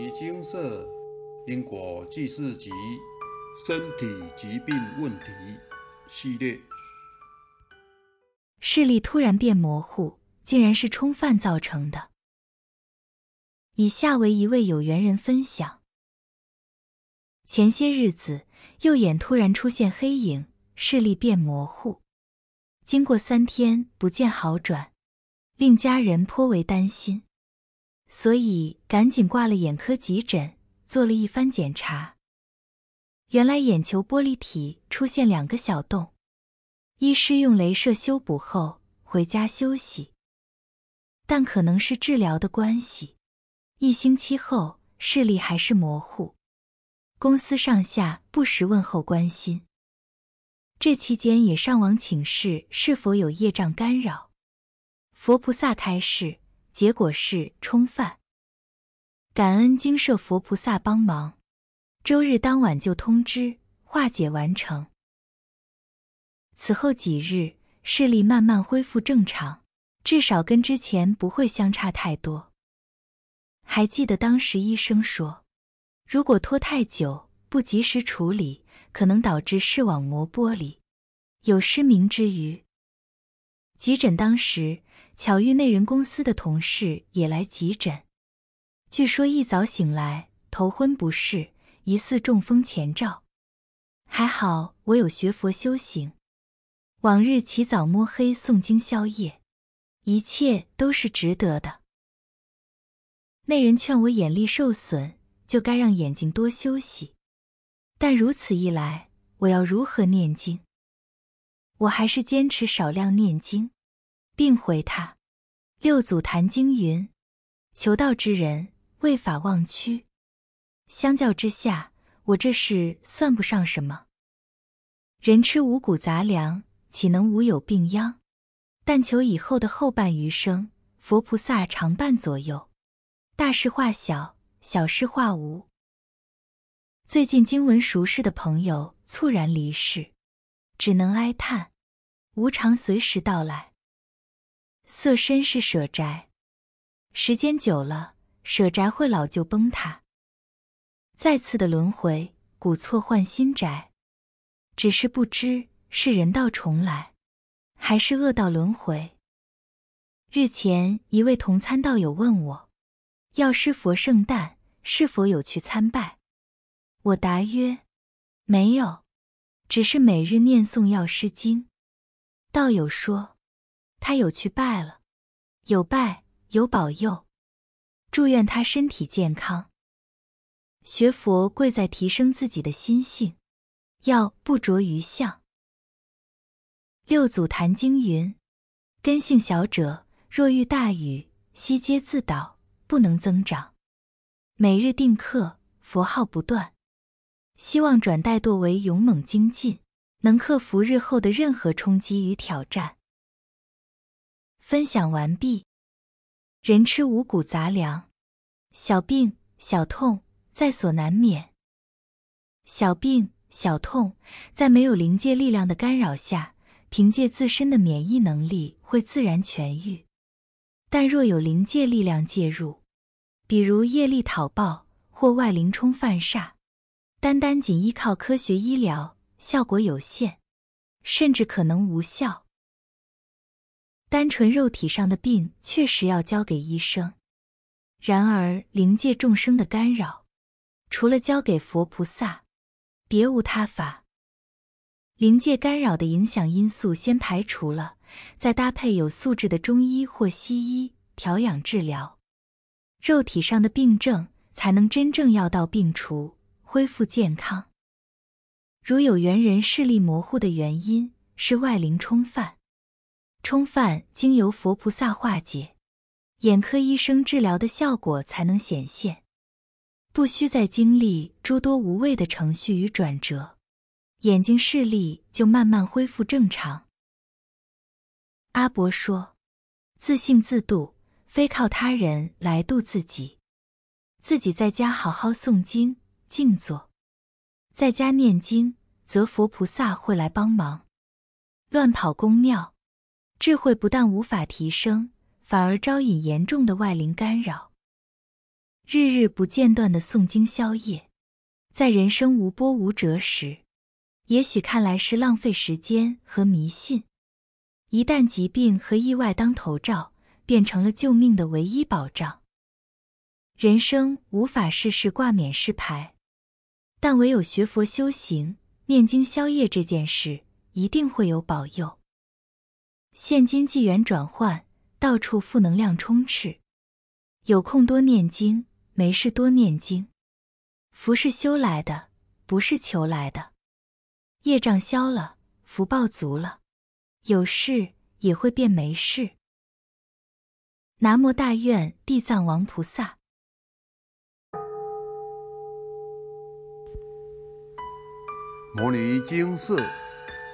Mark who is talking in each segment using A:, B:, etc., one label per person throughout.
A: 尼精舍因果记事集身体疾病问题系列。
B: 视力突然变模糊，竟然是冲犯造成的。以下为一位有缘人分享：前些日子，右眼突然出现黑影，视力变模糊，经过三天不见好转，令家人颇为担心。所以赶紧挂了眼科急诊，做了一番检查。原来眼球玻璃体出现两个小洞，医师用镭射修补后回家休息。但可能是治疗的关系，一星期后视力还是模糊。公司上下不时问候关心，这期间也上网请示是否有业障干扰。佛菩萨开示。结果是冲犯，感恩精舍佛菩萨帮忙，周日当晚就通知化解完成。此后几日视力慢慢恢复正常，至少跟之前不会相差太多。还记得当时医生说，如果拖太久不及时处理，可能导致视网膜剥离，有失明之虞。急诊当时。巧遇那人公司的同事也来急诊，据说一早醒来头昏不适，疑似中风前兆。还好我有学佛修行，往日起早摸黑诵经宵夜，一切都是值得的。那人劝我眼力受损，就该让眼睛多休息，但如此一来，我要如何念经？我还是坚持少量念经。并回他，六祖坛经云：“求道之人为法忘躯。”相较之下，我这事算不上什么。人吃五谷杂粮，岂能无有病殃？但求以后的后半余生，佛菩萨常伴左右，大事化小，小事化无。最近经文熟识的朋友猝然离世，只能哀叹：无常随时到来。色身是舍宅，时间久了，舍宅会老旧崩塌。再次的轮回，古错换新宅，只是不知是人道重来，还是恶道轮回。日前，一位同参道友问我，药师佛圣诞是否有去参拜？我答曰：没有，只是每日念诵药师经。道友说。他有去拜了，有拜有保佑，祝愿他身体健康。学佛贵在提升自己的心性，要不着于相。六祖坛经云：根性小者，若遇大雨，悉皆自倒，不能增长。每日定课，佛号不断，希望转怠惰为勇猛精进，能克服日后的任何冲击与挑战。分享完毕。人吃五谷杂粮，小病小痛在所难免。小病小痛在没有灵界力量的干扰下，凭借自身的免疫能力会自然痊愈。但若有灵界力量介入，比如业力讨报或外灵冲犯煞，单单仅依靠科学医疗，效果有限，甚至可能无效。单纯肉体上的病确实要交给医生，然而灵界众生的干扰，除了交给佛菩萨，别无他法。灵界干扰的影响因素先排除了，再搭配有素质的中医或西医调养治疗，肉体上的病症才能真正药到病除，恢复健康。如有缘人视力模糊的原因是外灵冲犯。冲犯经由佛菩萨化解，眼科医生治疗的效果才能显现，不需再经历诸多无谓的程序与转折，眼睛视力就慢慢恢复正常。阿伯说：“自信自度，非靠他人来度自己，自己在家好好诵经静坐，在家念经，则佛菩萨会来帮忙。乱跑宫庙。”智慧不但无法提升，反而招引严重的外灵干扰。日日不间断的诵经宵夜，在人生无波无折时，也许看来是浪费时间和迷信。一旦疾病和意外当头照，变成了救命的唯一保障。人生无法事事挂免式牌，但唯有学佛修行、念经宵夜这件事，一定会有保佑。现今纪元转换，到处负能量充斥，有空多念经。没事多念经，福是修来的，不是求来的。业障消了，福报足了，有事也会变没事。南无大愿地藏王菩萨。
A: 摩尼经寺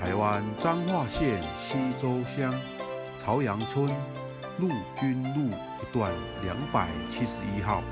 A: 台湾彰化县西周乡朝阳村陆军路一段两百七十一号。